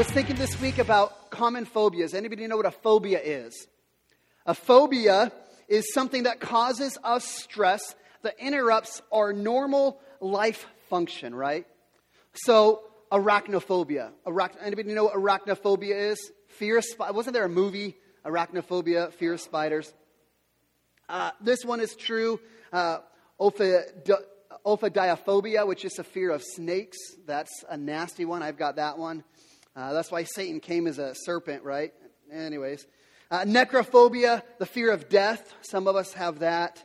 was thinking this week about common phobias. Anybody know what a phobia is? A phobia is something that causes us stress that interrupts our normal life function, right? So, arachnophobia. Arach- anybody know what arachnophobia is? Fear of spiders. Wasn't there a movie, Arachnophobia, Fear of Spiders? Uh, this one is true. Uh, ophidiophobia, which is a fear of snakes. That's a nasty one. I've got that one. Uh, that's why Satan came as a serpent, right? Anyways. Uh, necrophobia, the fear of death. Some of us have that.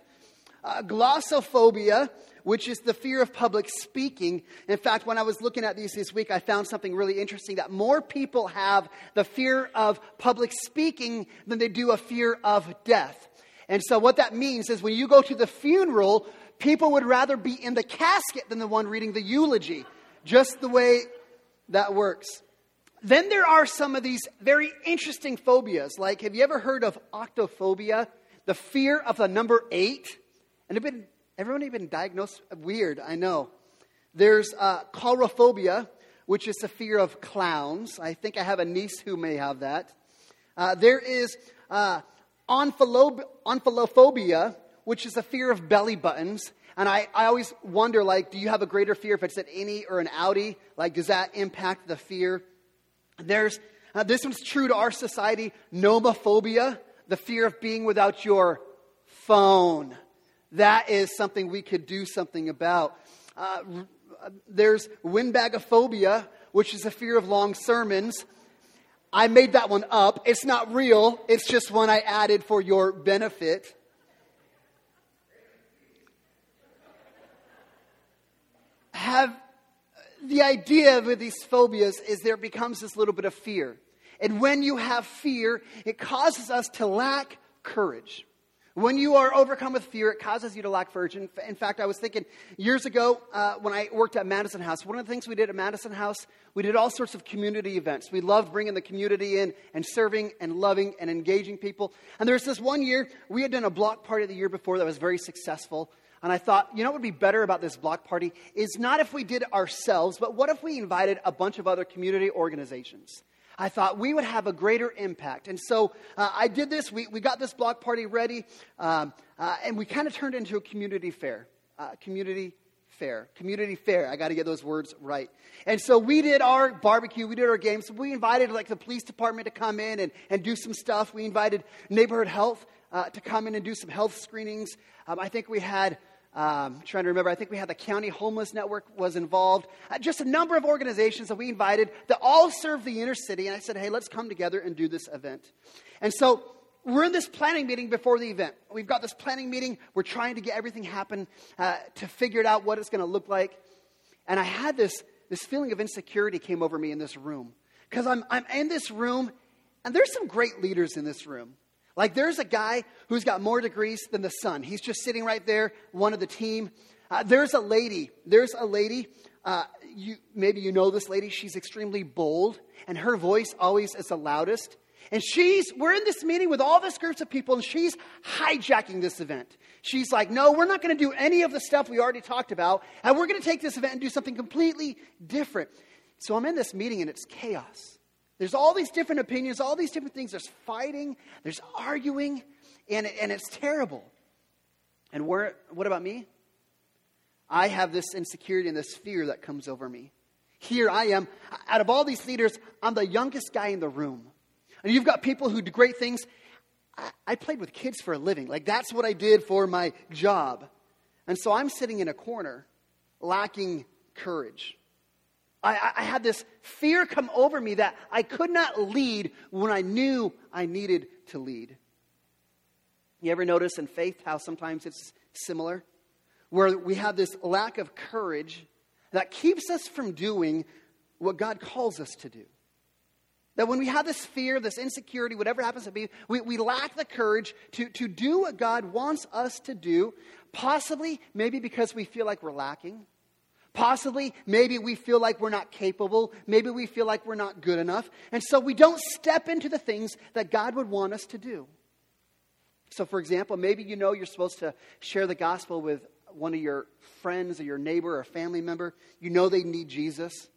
Uh, glossophobia, which is the fear of public speaking. In fact, when I was looking at these this week, I found something really interesting that more people have the fear of public speaking than they do a fear of death. And so, what that means is when you go to the funeral, people would rather be in the casket than the one reading the eulogy. Just the way that works. Then there are some of these very interesting phobias. Like, have you ever heard of octophobia? The fear of the number eight? And been, everyone even diagnosed? Weird, I know. There's uh, coulrophobia, which is the fear of clowns. I think I have a niece who may have that. Uh, there is uh, omphalophobia, which is a fear of belly buttons. And I, I always wonder, like, do you have a greater fear if it's an innie or an outie? Like, does that impact the fear? There's, uh, this one's true to our society, nomophobia, the fear of being without your phone. That is something we could do something about. Uh, there's windbagophobia, which is a fear of long sermons. I made that one up. It's not real, it's just one I added for your benefit. Have the idea with these phobias is there becomes this little bit of fear. And when you have fear, it causes us to lack courage. When you are overcome with fear, it causes you to lack courage. In, fact, I was thinking years ago uh, when I worked at Madison House, one of the things we did at Madison House, we did all sorts of community events. We loved bringing the community in and serving and loving and engaging people. And there was this one year, we had done a block party the year before that was very successful. And I thought, you know what would be better about this block party is not if we did ourselves, but what if we invited a bunch of other community organizations? I thought we would have a greater impact. And so uh, I did this. We, we got this block party ready, um, uh, and we kind of turned into a community fair. Uh, community fair. Community fair. I got to get those words right. And so we did our barbecue, we did our games. We invited like the police department to come in and, and do some stuff. We invited neighborhood health uh, to come in and do some health screenings. Um, I think we had um, trying to remember, I think we had the County Homeless Network was involved. Uh, just a number of organizations that we invited that all serve the inner city. And I said, hey, let's come together and do this event. And so we're in this planning meeting before the event. We've got this planning meeting. We're trying to get everything happen uh, to figure it out what it's going to look like. And I had this, this feeling of insecurity came over me in this room. Because I'm, I'm in this room, and there's some great leaders in this room. Like there's a guy who's got more degrees than the sun. He's just sitting right there, one of the team. Uh, there's a lady. There's a lady. Uh, you, maybe you know this lady. She's extremely bold, and her voice always is the loudest. And she's, we're in this meeting with all this groups of people, and she's hijacking this event. She's like, no, we're not going to do any of the stuff we already talked about, and we're going to take this event and do something completely different. So I'm in this meeting, and it's chaos. There's all these different opinions, all these different things. There's fighting, there's arguing, and, and it's terrible. And where, what about me? I have this insecurity and this fear that comes over me. Here I am. Out of all these leaders, I'm the youngest guy in the room. And you've got people who do great things. I, played with kids for a living. Like, that's what I did for my job. And so I'm sitting in a corner, lacking courage. I, I, had this fear come over me that I could not lead when I knew I needed to lead. You ever notice in faith how sometimes it's similar? Where we have this lack of courage that keeps us from doing what God calls us to do. That when we have this fear, this insecurity, whatever happens to be, we, we lack the courage to, to do what God wants us to do, possibly maybe because we feel like we're lacking Possibly, maybe we feel like we're not capable. Maybe we feel like we're not good enough. And so we don't step into the things that God would want us to do. So, for example, maybe you know you're supposed to share the gospel with one of your friends or your neighbor or family member. You know they need Jesus.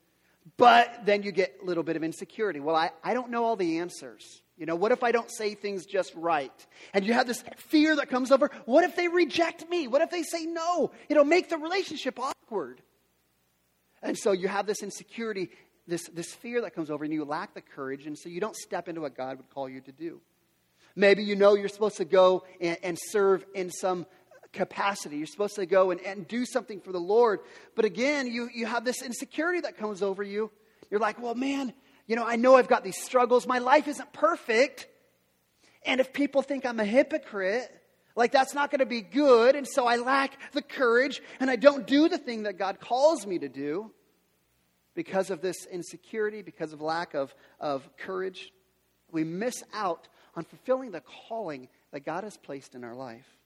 But then you get a little bit of insecurity. Well, I, I don't know all the answers. You know, what if I don't say things just right? And you have this fear that comes over. What if they reject me? What if they say no? Know, make the relationship awkward. And so you have this insecurity, this, this fear that comes over, and you lack the courage, and so you don't step into what God would call you to do. Maybe you know you're supposed to go and, and serve in some capacity. You're supposed to go and, and do something for the Lord. But again, you, you have this insecurity that comes over you. You're like, well, man, you know, I know I've got these struggles. My life isn't perfect. And if people think I'm a hypocrite, like that's not going to be good. And so I lack the courage and I don't do the thing that God calls me to do because of this insecurity, because of lack of, of courage. We miss out on fulfilling the calling that God has placed in our life.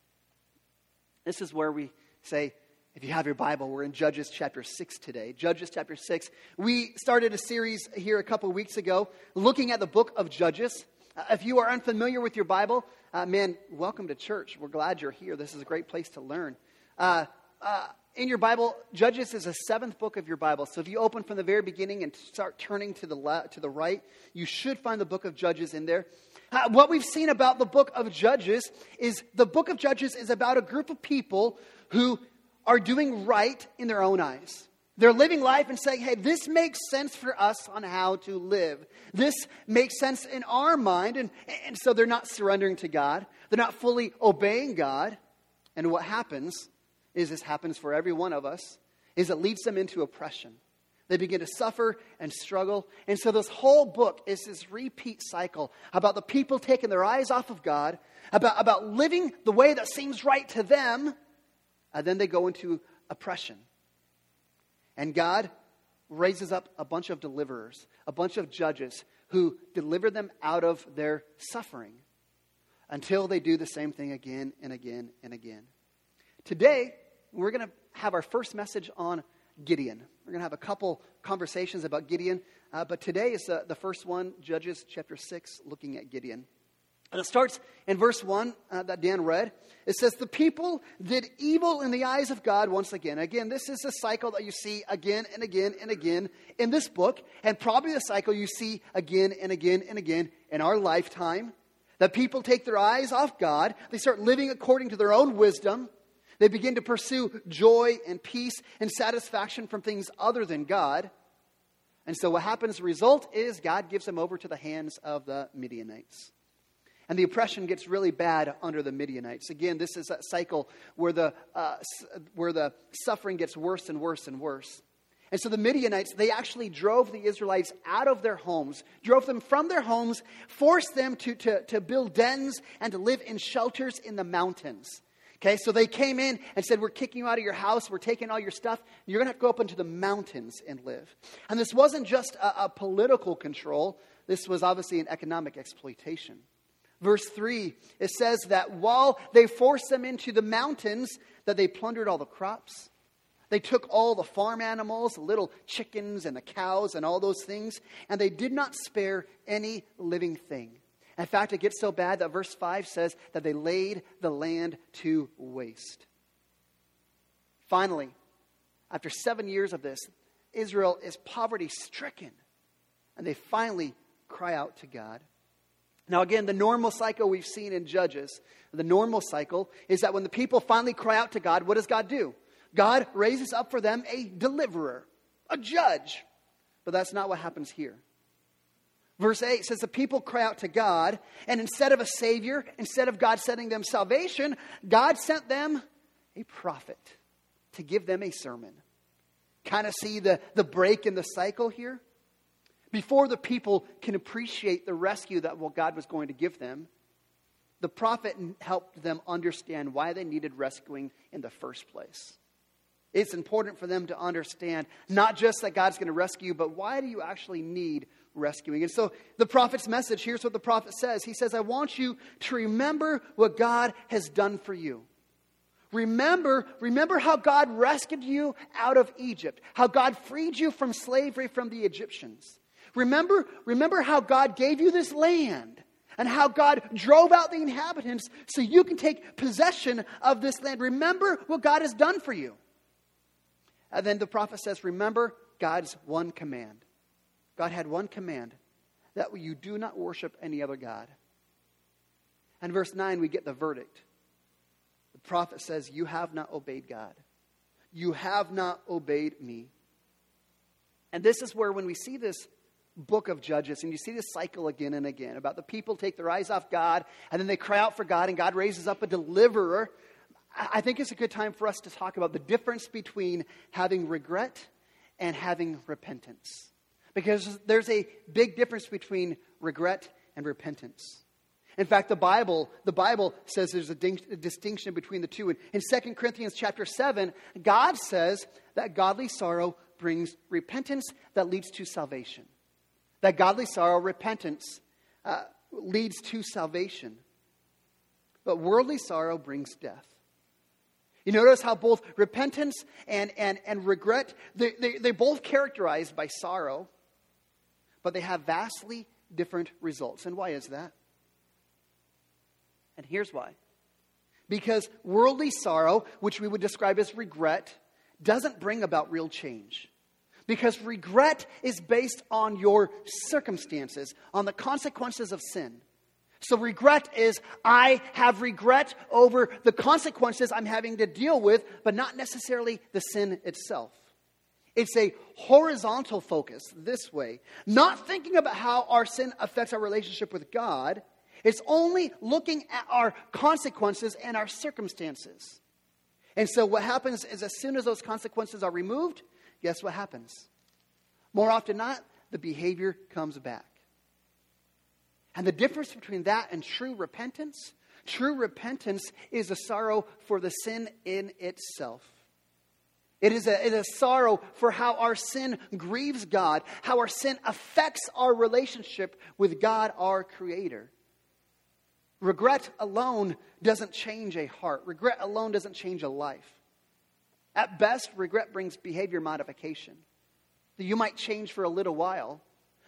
This is where we say, if you have your Bible, we're in Judges chapter 6 today. Judges chapter 6. We started a series here a couple weeks ago looking at the book of Judges. Uh, if you are unfamiliar with your Bible, uh, man, welcome to church. We're glad you're here. This is a great place to learn. Uh, uh in your Bible, Judges is the seventh book of your Bible. So if you open from the very beginning and start turning to the, left, to the right, you should find the book of Judges in there. Uh, what we've seen about the book of Judges is the book of Judges is about a group of people who are doing right in their own eyes. They're living life and saying, hey, this makes sense for us on how to live. This makes sense in our mind. And, and so they're not surrendering to God, they're not fully obeying God. And what happens is this happens for every one of us is it leads them into oppression they begin to suffer and struggle. And so, this whole book is this repeat cycle about the people taking their eyes off of God, about, about living the way that seems right to them, and then they go into oppression. And God raises up a bunch of deliverers, a bunch of judges who deliver them out of their suffering until they do the same thing again and again and again. Today, we're going to have our first message on Gideon. We're going to have a couple conversations about Gideon, uh, but today is uh, the first one, Judges chapter 6, looking at Gideon. And it starts in verse 1 uh, that Dan read. It says, The people did evil in the eyes of God once again. Again, this is a cycle that you see again and again and again in this book, and probably the cycle you see again and again and again in our lifetime. That people take their eyes off God, they start living according to their own wisdom, they begin to pursue joy and peace and satisfaction from things other than God. And so, what happens, the result is God gives them over to the hands of the Midianites. And the oppression gets really bad under the Midianites. Again, this is a cycle where the, uh, where the suffering gets worse and worse and worse. And so the Midianites, they actually drove the Israelites out of their homes, drove them from their homes, forced them to, to, to build dens and to live in shelters in the mountains. Okay, so they came in and said, We're kicking you out of your house. We're taking all your stuff. You're going to have to go up into the mountains and live. And this wasn't just a, a political control, this was obviously an economic exploitation. Verse 3, it says that while they forced them into the mountains, that they plundered all the crops. They took all the farm animals, the little chickens and the cows and all those things, and they did not spare any living thing. In fact, it gets so bad that verse 5 says that they laid the land to waste. Finally, after seven years of this, Israel is poverty stricken, and they finally cry out to God. Now, again, the normal cycle we've seen in Judges, the normal cycle is that when the people finally cry out to God, what does God do? God raises up for them a deliverer, a judge. But that's not what happens here. Verse 8 says the people cry out to God, and instead of a Savior, instead of God sending them salvation, God sent them a prophet to give them a sermon. Kind of see the, the break in the cycle here? Before the people can appreciate the rescue that well, God was going to give them, the prophet helped them understand why they needed rescuing in the first place. It's important for them to understand not just that God's going to rescue but why do you actually need rescuing. And so the prophet's message here's what the prophet says He says, I want you to remember what God has done for you. Remember, remember how God rescued you out of Egypt, how God freed you from slavery from the Egyptians. Remember, remember how God gave you this land and how God drove out the inhabitants so you can take possession of this land. Remember what God has done for you. And then the prophet says, Remember God's one command God had one command that you do not worship any other God. And verse 9, we get the verdict. The prophet says, You have not obeyed God. You have not obeyed me. And this is where, when we see this book of Judges, and you see this cycle again and again about the people take their eyes off God, and then they cry out for God, and God raises up a deliverer. I think it's a good time for us to talk about the difference between having regret and having repentance. Because there's a big difference between regret and repentance. In fact, the Bible, the Bible says there's a, a distinction between the two. In, in 2 Corinthians chapter 7, God says that godly sorrow brings repentance that leads to salvation. That godly sorrow, repentance, uh, leads to salvation. But worldly sorrow brings death. You notice how both repentance and, and, and regret, they, they, they're both characterized by sorrow, but they have vastly different results. And why is that? And here's why. Because worldly sorrow, which we would describe as regret, doesn't bring about real change. Because regret is based on your circumstances, on the consequences of sin. So, regret is I have regret over the consequences I'm having to deal with, but not necessarily the sin itself. It's a horizontal focus this way, not thinking about how our sin affects our relationship with God. It's only looking at our consequences and our circumstances. And so, what happens is, as soon as those consequences are removed, guess what happens? More often than not, the behavior comes back. And the difference between that and true repentance true repentance is a sorrow for the sin in itself. It is, a, it is a sorrow for how our sin grieves God, how our sin affects our relationship with God, our Creator. Regret alone doesn't change a heart, regret alone doesn't change a life. At best, regret brings behavior modification. You might change for a little while,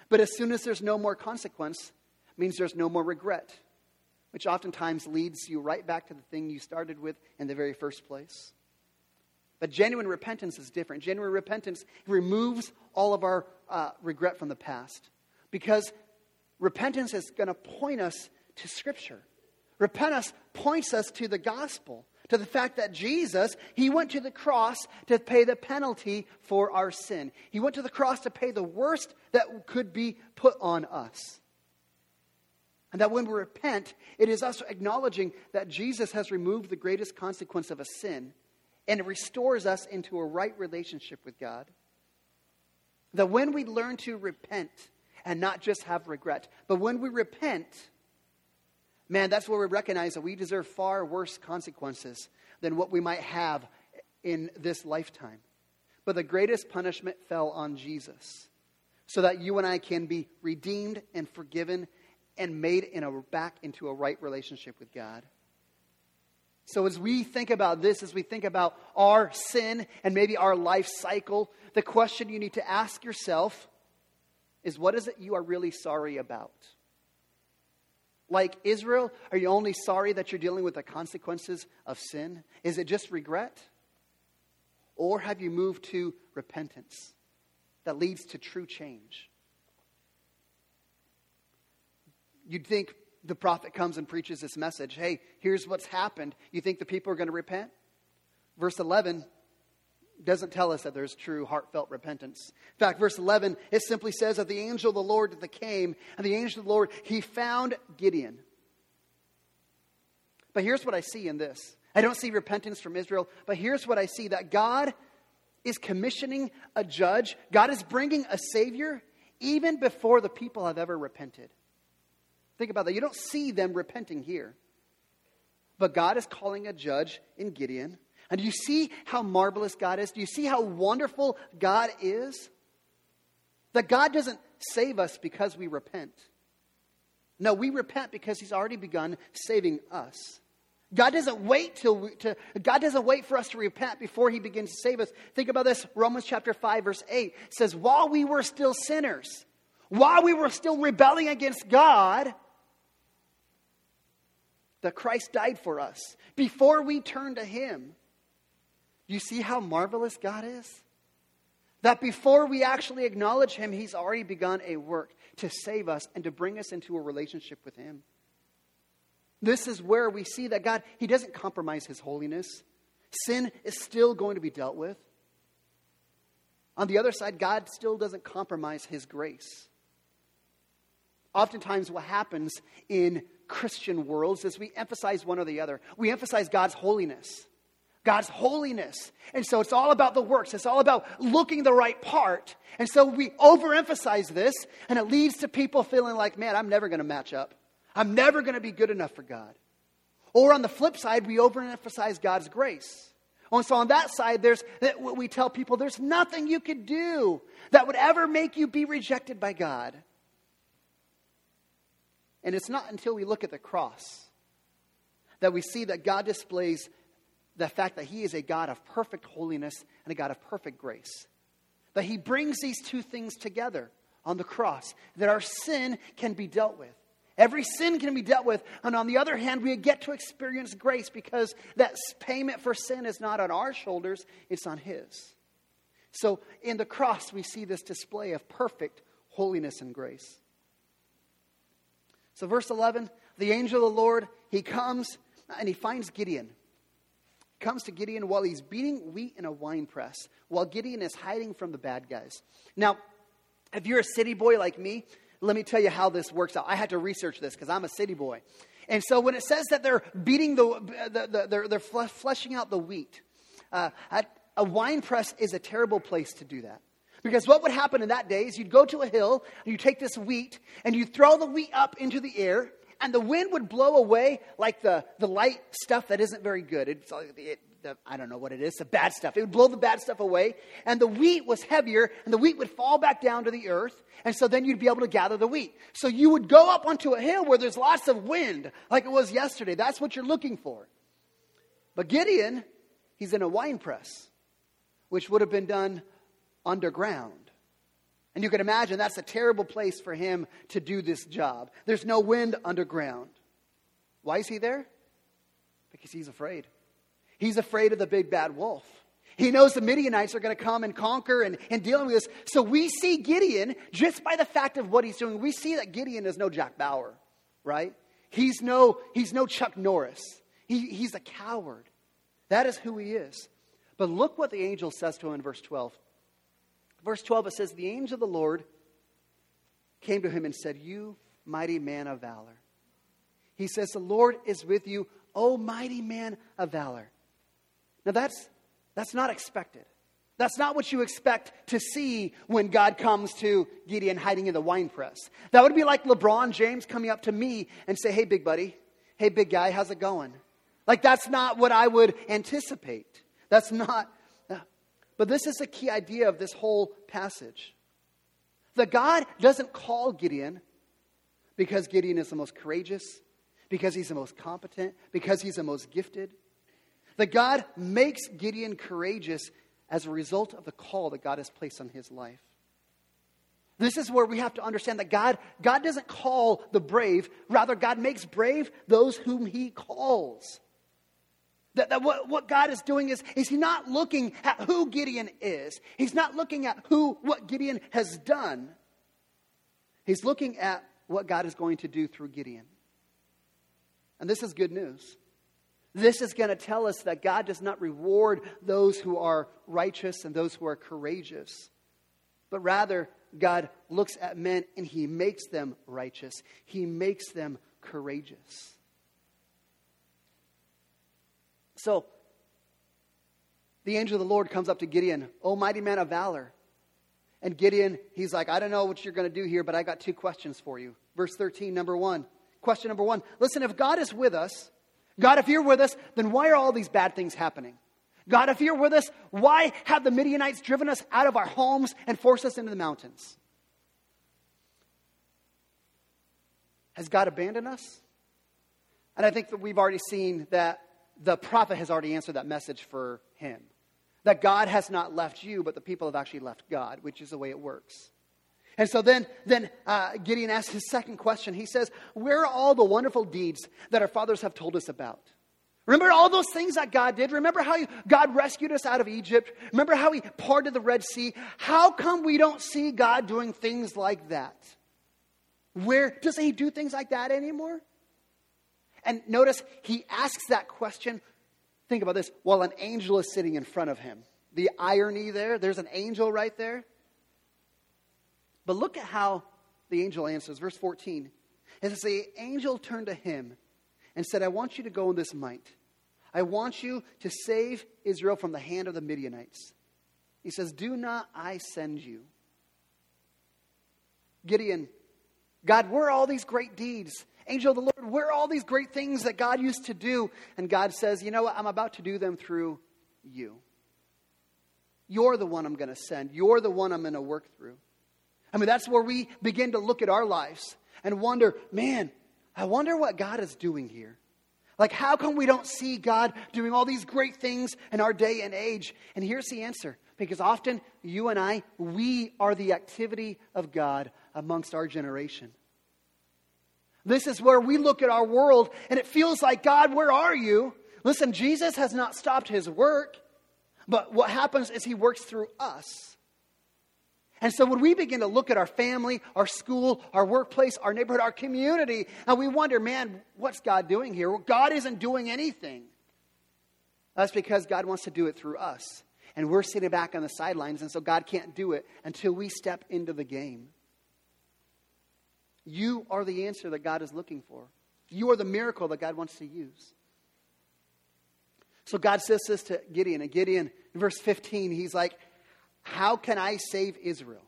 but as soon as there's no more consequence, means there's no more regret, which oftentimes leads you right back to the thing you started with in the very first place. But genuine repentance is different. Genuine repentance removes all of our uh, regret from the past because repentance is going to point us to Scripture. Repentance points us to the gospel, to the fact that Jesus, He went to the cross to pay the penalty for our sin. He went to the cross to pay the worst that could be put on us. And that when we repent, it is us acknowledging that Jesus has removed the greatest consequence of a sin and it restores us into a right relationship with God. That when we learn to repent and not just have regret, but when we repent, man, that's where we recognize that we deserve far worse consequences than what we might have in this lifetime. But the greatest punishment fell on Jesus so that you and I can be redeemed and forgiven and made in a, back into a right relationship with God. So, as we think about this, as we think about our sin and maybe our life cycle, the question you need to ask yourself is what is it you are really sorry about? Like Israel, are you only sorry that you're dealing with the consequences of sin? Is it just regret? Or have you moved to repentance that leads to true change? You'd think the prophet comes and preaches this message hey, here's what's happened. You think the people are going to repent? Verse 11 doesn't tell us that there's true heartfelt repentance. In fact, verse 11, it simply says that the angel of the Lord that came, and the angel of the Lord, he found Gideon. But here's what I see in this I don't see repentance from Israel, but here's what I see that God is commissioning a judge, God is bringing a Savior even before the people have ever repented. Think about that. You don't see them repenting here. But God is calling a judge in Gideon. And do you see how marvelous God is? Do you see how wonderful God is? That God doesn't save us because we repent. No, we repent because He's already begun saving us. God doesn't wait till we, to, God doesn't wait for us to repent before He begins to save us. Think about this. Romans chapter 5, verse 8 says, While we were still sinners, while we were still rebelling against God, that Christ died for us before we turn to Him. You see how marvelous God is? That before we actually acknowledge Him, He's already begun a work to save us and to bring us into a relationship with Him. This is where we see that God, He doesn't compromise His holiness. Sin is still going to be dealt with. On the other side, God still doesn't compromise His grace. Oftentimes, what happens in Christian worlds is we emphasize one or the other. We emphasize God's holiness. God's holiness. And so it's all about the works. It's all about looking the right part. And so we overemphasize this, and it leads to people feeling like, man, I'm never going to match up. I'm never going to be good enough for God. Or on the flip side, we overemphasize God's grace. Oh, and so on that side, there's we tell people there's nothing you could do that would ever make you be rejected by God. And it's not until we look at the cross that we see that God displays the fact that He is a God of perfect holiness and a God of perfect grace. That He brings these two things together on the cross, that our sin can be dealt with. Every sin can be dealt with. And on the other hand, we get to experience grace because that payment for sin is not on our shoulders, it's on His. So in the cross, we see this display of perfect holiness and grace. So, verse 11 the angel of the Lord, he comes and he finds Gideon. Comes to Gideon while he's beating wheat in a wine press, while Gideon is hiding from the bad guys. Now, if you're a city boy like me, let me tell you how this works out. I had to research this because I'm a city boy. And so when it says that they're beating the, the, the they're, they're fleshing out the wheat, uh, a wine press is a terrible place to do that. Because what would happen in that day is you'd go to a hill and you take this wheat and you throw the wheat up into the air and the wind would blow away like the, the light stuff that isn't very good. It's like it, the, I don't know what it is, the bad stuff. It would blow the bad stuff away, and the wheat was heavier, and the wheat would fall back down to the earth, and so then you'd be able to gather the wheat. So you would go up onto a hill where there's lots of wind, like it was yesterday. That's what you're looking for. But Gideon, he's in a wine press, which would have been done underground. And you can imagine that's a terrible place for him to do this job. There's no wind underground. Why is he there? Because he's afraid. He's afraid of the big bad wolf. He knows the Midianites are going to come and conquer and, and dealing with this. So we see Gideon, just by the fact of what he's doing, we see that Gideon is no Jack Bauer, right? He's no, he's no Chuck Norris. He, he's a coward. That is who he is. But look what the angel says to him in verse 12. Verse 12, it says, The angel of the Lord came to him and said, You mighty man of valor. He says, The Lord is with you, O mighty man of valor. Now that's, that's not expected. That's not what you expect to see when God comes to Gideon hiding in the wine press. That would be like LeBron James coming up to me and say, Hey, big buddy. Hey, big guy, how's it going? Like, that's not what I would anticipate. That's not. But this is the key idea of this whole passage. That God doesn't call Gideon because Gideon is the most courageous, because he's the most competent, because he's the most gifted. That God makes Gideon courageous as a result of the call that God has placed on his life. This is where we have to understand that God, God doesn't call the brave, rather, God makes brave those whom he calls. That, that what, what God is doing is, is He's not looking at who Gideon is. He's not looking at who what Gideon has done. He's looking at what God is going to do through Gideon. And this is good news. This is going to tell us that God does not reward those who are righteous and those who are courageous, but rather, God looks at men and He makes them righteous, He makes them courageous. So, the angel of the Lord comes up to Gideon, O mighty man of valor. And Gideon, he's like, I don't know what you're going to do here, but I got two questions for you. Verse 13, number one. Question number one Listen, if God is with us, God, if you're with us, then why are all these bad things happening? God, if you're with us, why have the Midianites driven us out of our homes and forced us into the mountains? Has God abandoned us? And I think that we've already seen that the prophet has already answered that message for him. That God has not left you, but the people have actually left God, which is the way it works. And so then, then uh, Gideon asks his second question. He says, Where are all the wonderful deeds that our fathers have told us about? Remember all those things that God did? Remember how God rescued us out of Egypt? Remember how He parted the Red Sea? How come we don't see God doing things like that? Where does He do things like that anymore? And notice He asks that question. Think about this while an angel is sitting in front of Him. The irony there, there's an angel right there. But look at how the angel answers. Verse 14. It says, The angel turned to him and said, I want you to go in this might. I want you to save Israel from the hand of the Midianites. He says, Do not I send you? Gideon, God, where are all these great deeds? Angel of the Lord, where are all these great things that God used to do? And God says, You know what? I'm about to do them through you. You're the one I'm going to send. You're the one I'm going to work through. I mean, that's where we begin to look at our lives and wonder, man, I wonder what God is doing here. Like, how come we don't see God doing all these great things in our day and age? And here's the answer because often you and I, we are the activity of God amongst our generation. This is where we look at our world and it feels like, God, where are you? Listen, Jesus has not stopped his work, but what happens is he works through us. And so when we begin to look at our family, our school, our workplace, our neighborhood, our community, and we wonder, man, what's God doing here? Well, God isn't doing anything. That's because God wants to do it through us. And we're sitting back on the sidelines, and so God can't do it until we step into the game. You are the answer that God is looking for. You are the miracle that God wants to use. So God says this to Gideon. And Gideon, in verse 15, he's like, how can I save Israel?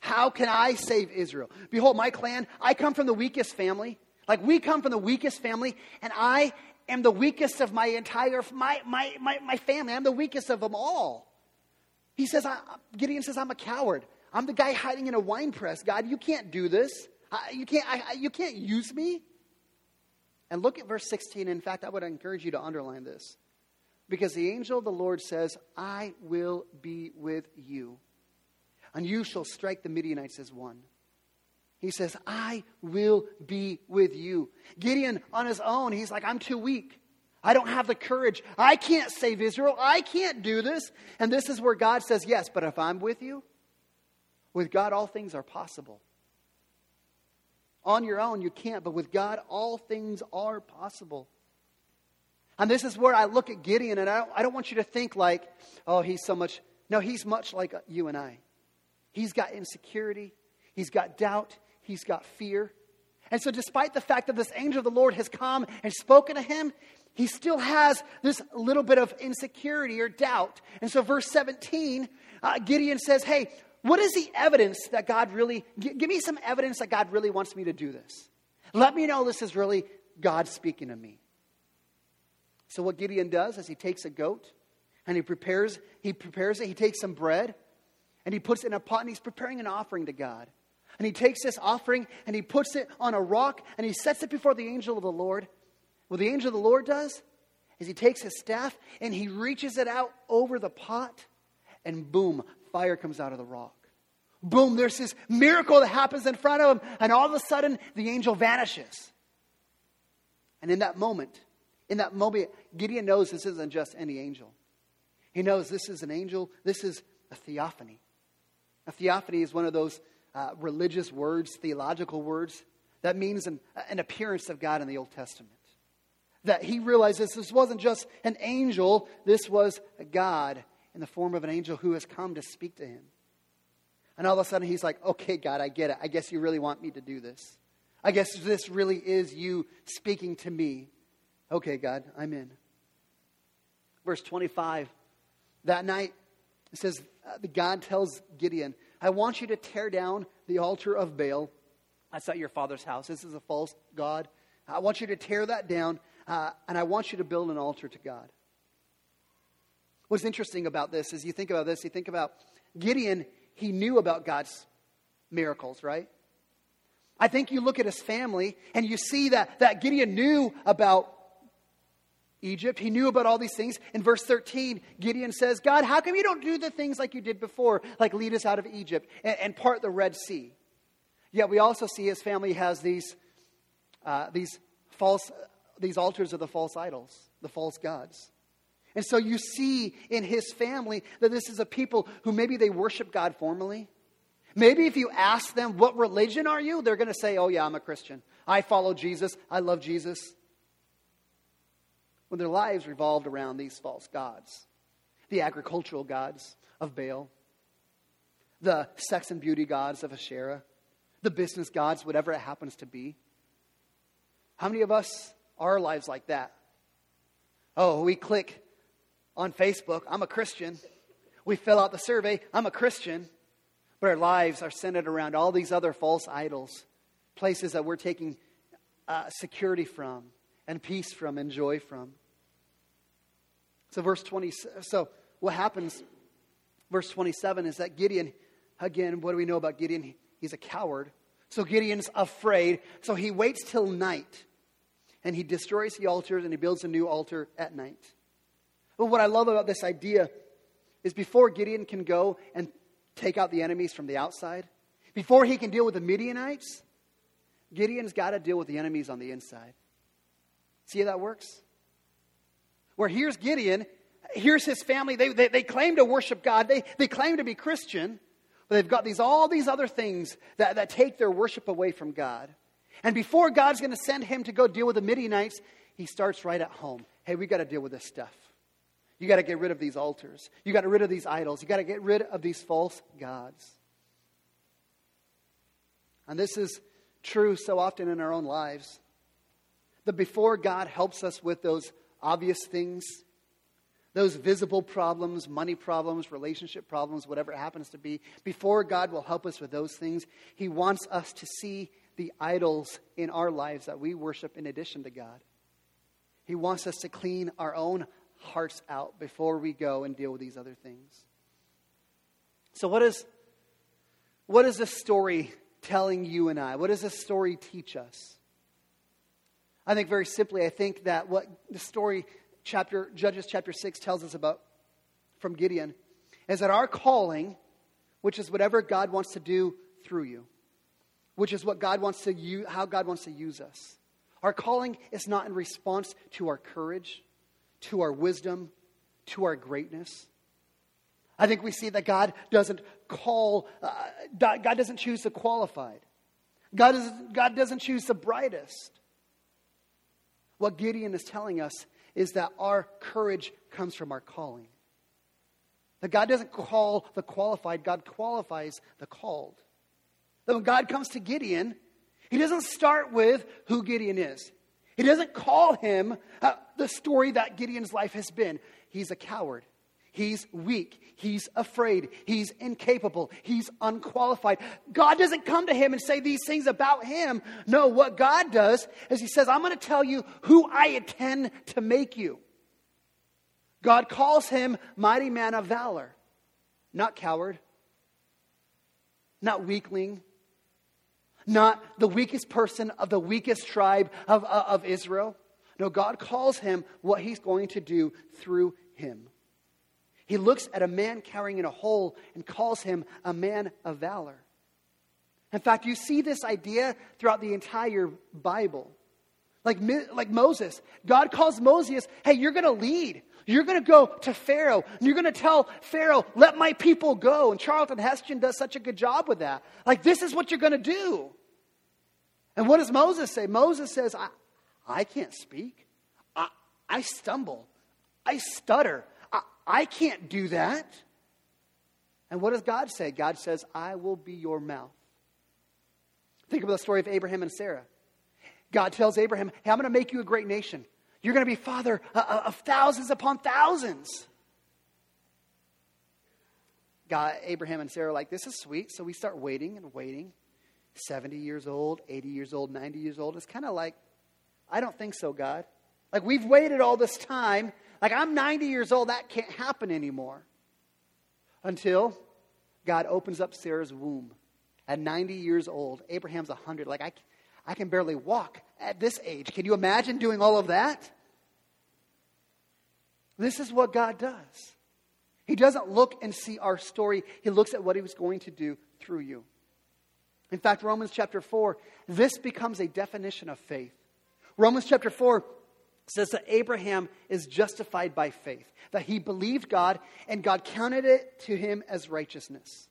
How can I save Israel? Behold, my clan, I come from the weakest family. Like we come from the weakest family, and I am the weakest of my entire my my my, my family. I'm the weakest of them all. He says, I, Gideon says, I'm a coward. I'm the guy hiding in a wine press. God, you can't do this. I, you can't I, you can't use me. And look at verse 16. In fact, I would encourage you to underline this. Because the angel of the Lord says, I will be with you, and you shall strike the Midianites as one. He says, I will be with you. Gideon, on his own, he's like, I'm too weak. I don't have the courage. I can't save Israel. I can't do this. And this is where God says, Yes, but if I'm with you, with God, all things are possible. On your own, you can't, but with God, all things are possible. And this is where I look at Gideon, and I don't, I don't want you to think like, oh, he's so much. No, he's much like you and I. He's got insecurity, he's got doubt, he's got fear. And so, despite the fact that this angel of the Lord has come and spoken to him, he still has this little bit of insecurity or doubt. And so, verse 17, uh, Gideon says, Hey, what is the evidence that God really, give me some evidence that God really wants me to do this? Let me know this is really God speaking to me. So what Gideon does is he takes a goat and he prepares, he prepares it, he takes some bread and he puts it in a pot and he's preparing an offering to God. And he takes this offering and he puts it on a rock and he sets it before the angel of the Lord. What the angel of the Lord does is he takes his staff and he reaches it out over the pot and boom, fire comes out of the rock. Boom, there's this miracle that happens in front of him, and all of a sudden the angel vanishes. And in that moment, in that moment, Gideon knows this isn't just any angel. He knows this is an angel, this is a theophany. A theophany is one of those uh, religious words, theological words, that means an, an appearance of God in the Old Testament. That he realizes this wasn't just an angel, this was God in the form of an angel who has come to speak to him. And all of a sudden he's like, okay, God, I get it. I guess you really want me to do this. I guess this really is you speaking to me. Okay, God, I'm in. Verse 25. That night, it says, uh, God tells Gideon, I want you to tear down the altar of Baal. That's not your father's house. This is a false God. I want you to tear that down, uh, and I want you to build an altar to God. What's interesting about this is you think about this, you think about Gideon, he knew about God's miracles, right? I think you look at his family and you see that, that Gideon knew about Egypt. He knew about all these things. In verse 13, Gideon says, God, how come you don't do the things like you did before, like lead us out of Egypt and, and part the Red Sea? Yet we also see his family has these, uh, these false, these altars of the false idols. the false gods. And so you see in his family that this is a people who maybe they worship God formally. Maybe if you ask them, What religion are you? they're going to say, Oh, yeah, I'm a Christian. I follow Jesus. I love Jesus. When their lives revolved around these false gods the agricultural gods of Baal, the sex and beauty gods of Asherah, the business gods, whatever it happens to be. How many of us, are lives like that? Oh, we click on Facebook, I'm a Christian. We fill out the survey, I'm a Christian. But our lives are centered around all these other false idols, places that we're taking uh, security from, and peace from, and joy from. So, verse 20, so what happens, verse 27, is that Gideon, again, what do we know about Gideon? He's a coward. So Gideon's afraid. So he waits till night and he destroys the altars and he builds a new altar at night. But what I love about this idea is before Gideon can go and take out the enemies from the outside, before he can deal with the Midianites, Gideon's got to deal with the enemies on the inside. See how that works? Where here's Gideon, here's his family. They, they, they claim to worship God, they, they claim to be Christian, but they've got these, all these other things that, that take their worship away from God. And before God's going to send him to go deal with the Midianites, he starts right at home. Hey, we got to deal with this stuff. You got to get rid of these altars. You got to get rid of these idols. You got to get rid of these false gods. And this is true so often in our own lives. That before God helps us with those obvious things, those visible problems, money problems, relationship problems, whatever it happens to be, before God will help us with those things, He wants us to see the idols in our lives that we worship in addition to God. He wants us to clean our own hearts out before we go and deal with these other things. So, what is, what is this story telling you and I? What does this story teach us? I think very simply, I think that what the story, chapter, Judges chapter 6, tells us about from Gideon is that our calling, which is whatever God wants to do through you, which is what God wants to use, how God wants to use us. Our calling is not in response to our courage to our wisdom, to our greatness. I think we see that God doesn't call, uh, God doesn't choose the qualified. God, is, God doesn't choose the brightest. What Gideon is telling us is that our courage comes from our calling. That God doesn't call the qualified, God qualifies the called. That when God comes to Gideon, he doesn't start with who Gideon is. He doesn't call him uh, the story that Gideon's life has been. He's a coward. He's weak. He's afraid. He's incapable. He's unqualified. God doesn't come to him and say these things about him. No, what God does is He says, I'm going to tell you who I intend to make you. God calls him mighty man of valor, not coward, not weakling, not the weakest person of the weakest tribe of, uh, of Israel. No, God calls him what he's going to do through him. He looks at a man carrying in a hole and calls him a man of valor. In fact, you see this idea throughout the entire Bible. Like, like Moses, God calls Moses, hey, you're going to lead. You're going to go to Pharaoh and you're going to tell Pharaoh, let my people go. And Charlton Heston does such a good job with that. Like, this is what you're going to do. And what does Moses say? Moses says, I, I can't speak. I, I stumble. I stutter. I, I can't do that. And what does God say? God says, I will be your mouth. Think about the story of Abraham and Sarah. God tells Abraham, Hey, I'm going to make you a great nation. You're going to be father uh, uh, of thousands upon thousands. God, Abraham and Sarah are like, this is sweet. So we start waiting and waiting. 70 years old, 80 years old, 90 years old. It's kind of like, I don't think so, God. Like, we've waited all this time. Like, I'm 90 years old. That can't happen anymore. Until God opens up Sarah's womb at 90 years old. Abraham's 100. Like, I, I can barely walk at this age. Can you imagine doing all of that? This is what God does. He doesn't look and see our story, He looks at what He was going to do through you. In fact, Romans chapter 4, this becomes a definition of faith. Romans chapter 4 says that Abraham is justified by faith, that he believed God and God counted it to him as righteousness.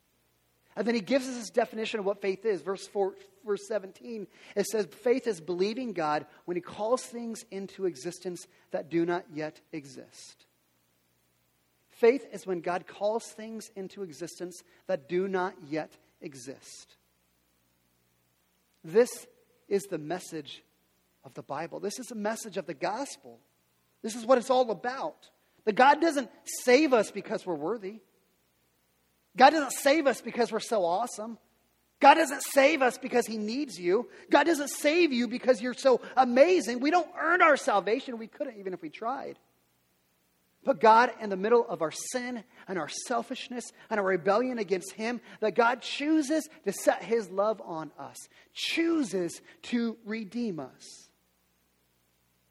And then he gives us his definition of what faith is. Verse, 4, verse 17, it says, Faith is believing God when he calls things into existence that do not yet exist. Faith is when God calls things into existence that do not yet exist. This is the message of the Bible. This is the message of the gospel. This is what it's all about. That God doesn't save us because we're worthy. God doesn't save us because we're so awesome. God doesn't save us because He needs you. God doesn't save you because you're so amazing. We don't earn our salvation. We couldn't even if we tried. But God, in the middle of our sin and our selfishness and our rebellion against Him, that God chooses to set His love on us, chooses to redeem us.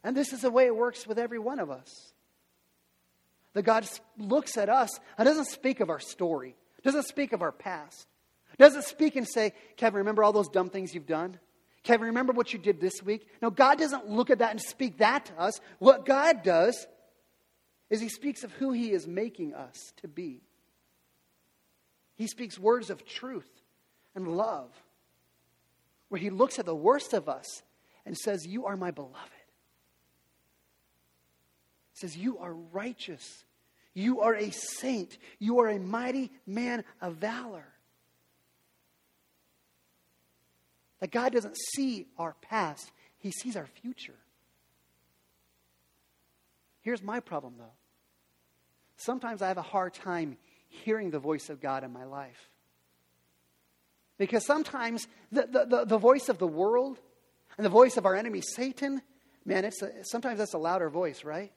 And this is the way it works with every one of us. That God looks at us and doesn't speak of our story, doesn't speak of our past, doesn't speak and say, Kevin, remember all those dumb things you've done? Kevin, remember what you did this week? No, God doesn't look at that and speak that to us. What God does is He speaks of who He is making us to be. He speaks words of truth and love, where He looks at the worst of us and says, You are my beloved says, You are righteous. You are a saint. You are a mighty man of valor. That God doesn't see our past, He sees our future. Here's my problem, though. Sometimes I have a hard time hearing the voice of God in my life. Because sometimes the, the, the, the voice of the world and the voice of our enemy, Satan, man, it's a, sometimes that's a louder voice, right?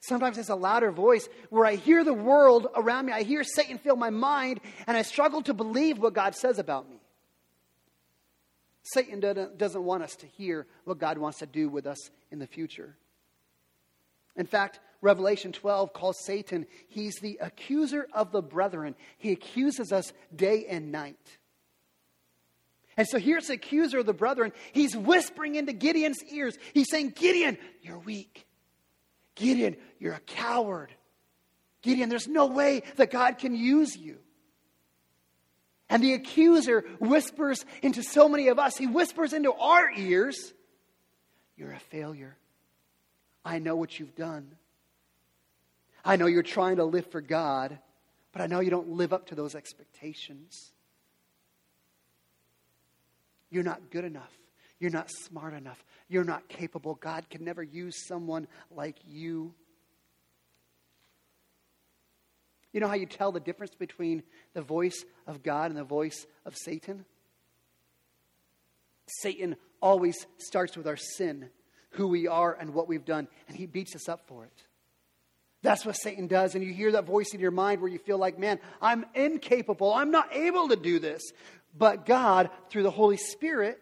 Sometimes it's a louder voice where I hear the world around me. I hear Satan fill my mind, and I struggle to believe what God says about me. Satan doesn't want us to hear what God wants to do with us in the future. In fact, Revelation 12 calls Satan, he's the accuser of the brethren. He accuses us day and night. And so here's the accuser of the brethren. He's whispering into Gideon's ears. He's saying, Gideon, you're weak. Gideon, you're a coward. Gideon, there's no way that God can use you. And the accuser whispers into so many of us, he whispers into our ears, You're a failure. I know what you've done. I know you're trying to live for God, but I know you don't live up to those expectations. You're not good enough. You're not smart enough. You're not capable. God can never use someone like you. You know how you tell the difference between the voice of God and the voice of Satan? Satan always starts with our sin, who we are, and what we've done, and he beats us up for it. That's what Satan does. And you hear that voice in your mind where you feel like, man, I'm incapable. I'm not able to do this. But God, through the Holy Spirit,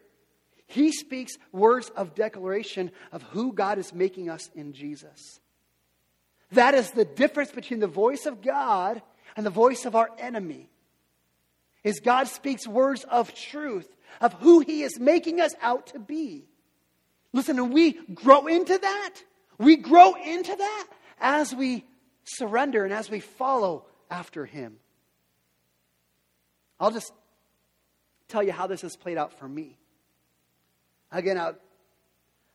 he speaks words of declaration of who God is making us in Jesus. That is the difference between the voice of God and the voice of our enemy. Is God speaks words of truth of who he is making us out to be. Listen, and we grow into that. We grow into that as we surrender and as we follow after him. I'll just tell you how this has played out for me. Again, I,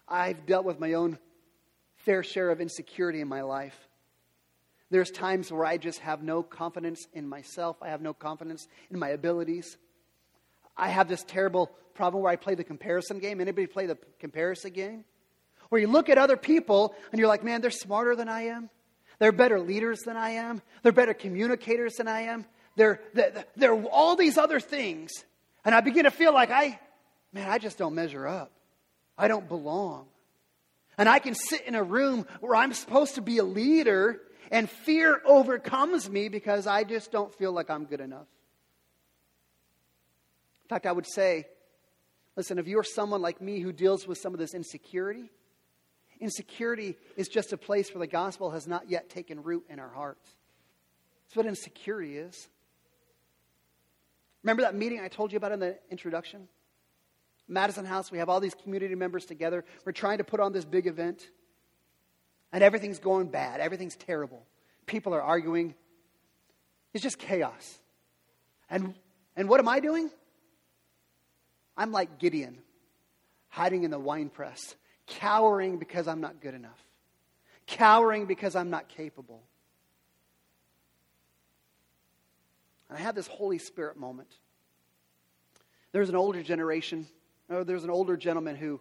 I've dealt with my own fair share of insecurity in my life. There's times where I just have no confidence in myself. I have no confidence in my abilities. I have this terrible problem where I play the comparison game. Anybody play the comparison game? Where you look at other people and you're like, man, they're smarter than I am. They're better leaders than I am. They're better communicators than I am. They're, they're, they're all these other things. And I begin to feel like I, man, I just don't measure up. I don't belong. And I can sit in a room where I'm supposed to be a leader and fear overcomes me because I just don't feel like I'm good enough. In fact, I would say, listen, if you're someone like me who deals with some of this insecurity, insecurity is just a place where the gospel has not yet taken root in our hearts. That's what insecurity is. Remember that meeting I told you about in the introduction? Madison House, we have all these community members together. We're trying to put on this big event. and everything's going bad, everything's terrible. People are arguing. It's just chaos. And, and what am I doing? I'm like Gideon, hiding in the wine press, cowering because I'm not good enough, cowering because I'm not capable. And I had this Holy Spirit moment. There's an older generation, or there's an older gentleman who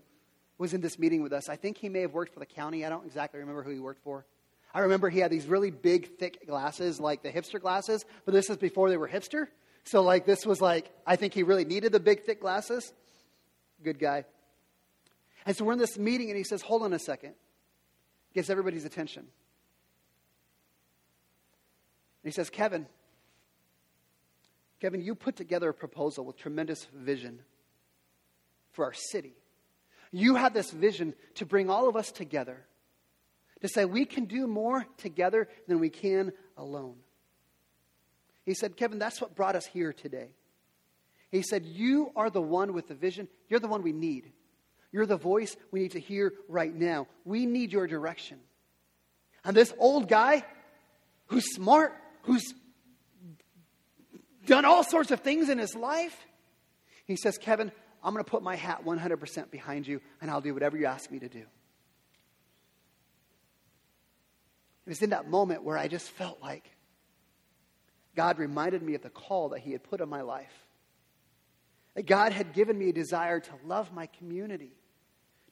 was in this meeting with us. I think he may have worked for the county. I don't exactly remember who he worked for. I remember he had these really big, thick glasses, like the hipster glasses, but this is before they were hipster. So, like, this was like, I think he really needed the big, thick glasses. Good guy. And so we're in this meeting, and he says, Hold on a second. Gets everybody's attention. And he says, Kevin, Kevin, you put together a proposal with tremendous vision for our city. You had this vision to bring all of us together, to say we can do more together than we can alone. He said, Kevin, that's what brought us here today. He said, You are the one with the vision. You're the one we need. You're the voice we need to hear right now. We need your direction. And this old guy who's smart, who's done all sorts of things in his life. He says, Kevin, I'm going to put my hat 100% behind you, and I'll do whatever you ask me to do. It was in that moment where I just felt like God reminded me of the call that He had put on my life. That God had given me a desire to love my community,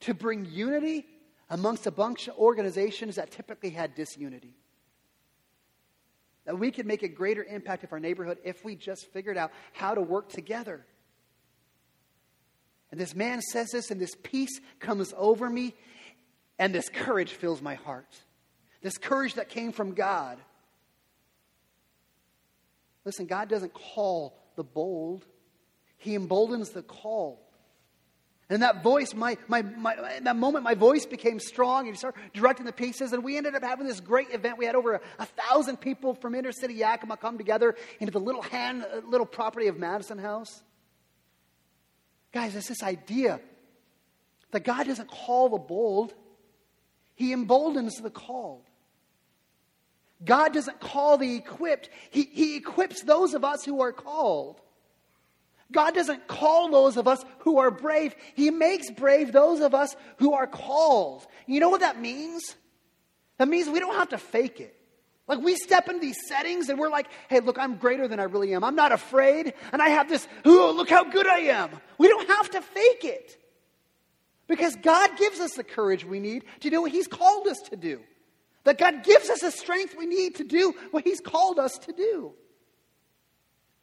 to bring unity amongst a bunch of organizations that typically had disunity that we could make a greater impact of our neighborhood if we just figured out how to work together. And this man says this, and this peace comes over me, and this courage fills my heart. This courage that came from God. Listen, God doesn't call the bold, He emboldens the called. And that voice, my, my, my, in that moment, my voice became strong and he started directing the pieces. And we ended up having this great event. We had over a, a thousand people from inner city Yakima come together into the little hand, little property of Madison House. Guys, it's this idea that God doesn't call the bold, He emboldens the called. God doesn't call the equipped, He, he equips those of us who are called. God doesn't call those of us who are brave. He makes brave those of us who are called. You know what that means? That means we don't have to fake it. Like we step into these settings and we're like, hey, look, I'm greater than I really am. I'm not afraid. And I have this, oh, look how good I am. We don't have to fake it. Because God gives us the courage we need to do what He's called us to do. That God gives us the strength we need to do what He's called us to do.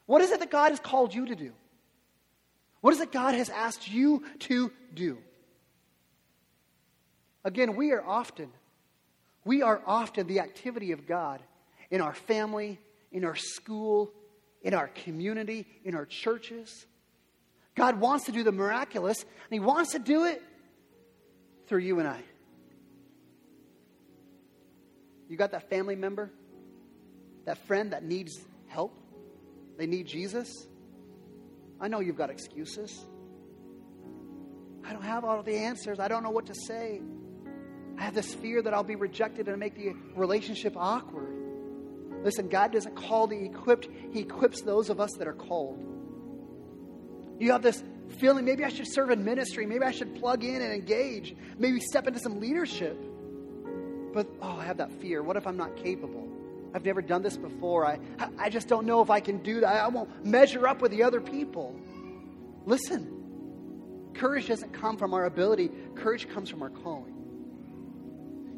What is it that God has called you to do? What is it God has asked you to do? Again, we are often, we are often the activity of God in our family, in our school, in our community, in our churches. God wants to do the miraculous, and He wants to do it through you and I. You got that family member, that friend that needs help? They need Jesus? I know you've got excuses. I don't have all the answers. I don't know what to say. I have this fear that I'll be rejected and make the relationship awkward. Listen, God doesn't call the equipped, He equips those of us that are called. You have this feeling maybe I should serve in ministry, maybe I should plug in and engage, maybe step into some leadership. But, oh, I have that fear. What if I'm not capable? I've never done this before. I, I just don't know if I can do that. I won't measure up with the other people. Listen, courage doesn't come from our ability, courage comes from our calling.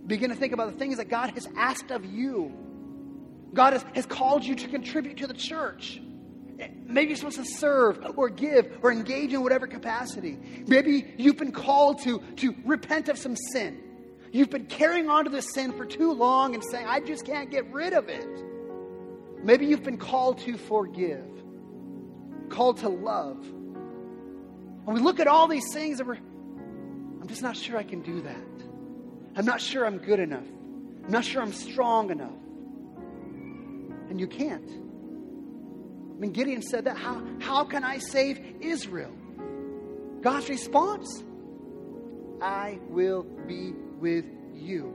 Begin to think about the things that God has asked of you. God has, has called you to contribute to the church. Maybe you're supposed to serve or give or engage in whatever capacity. Maybe you've been called to, to repent of some sin. You've been carrying on to this sin for too long and saying, I just can't get rid of it. Maybe you've been called to forgive, called to love. And we look at all these things and we're, I'm just not sure I can do that. I'm not sure I'm good enough. I'm not sure I'm strong enough. And you can't. I mean, Gideon said that. How, how can I save Israel? God's response I will be with you.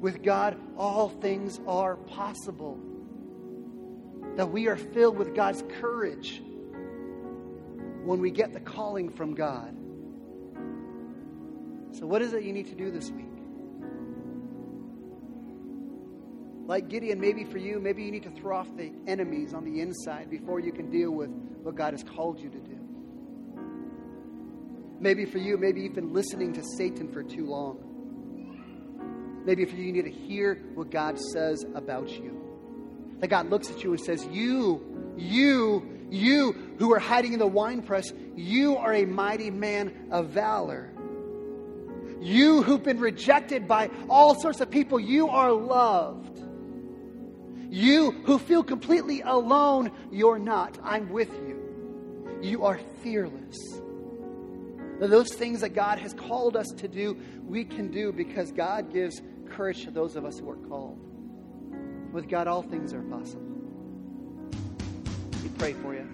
With God, all things are possible. That we are filled with God's courage when we get the calling from God. So, what is it you need to do this week? Like Gideon, maybe for you, maybe you need to throw off the enemies on the inside before you can deal with what God has called you to do. Maybe for you, maybe you've been listening to Satan for too long. Maybe for you, you need to hear what God says about you. That God looks at you and says, You, you, you who are hiding in the winepress, you are a mighty man of valor. You who've been rejected by all sorts of people, you are loved. You who feel completely alone, you're not. I'm with you. You are fearless. Those things that God has called us to do, we can do because God gives courage to those of us who are called. With God, all things are possible. We pray for you.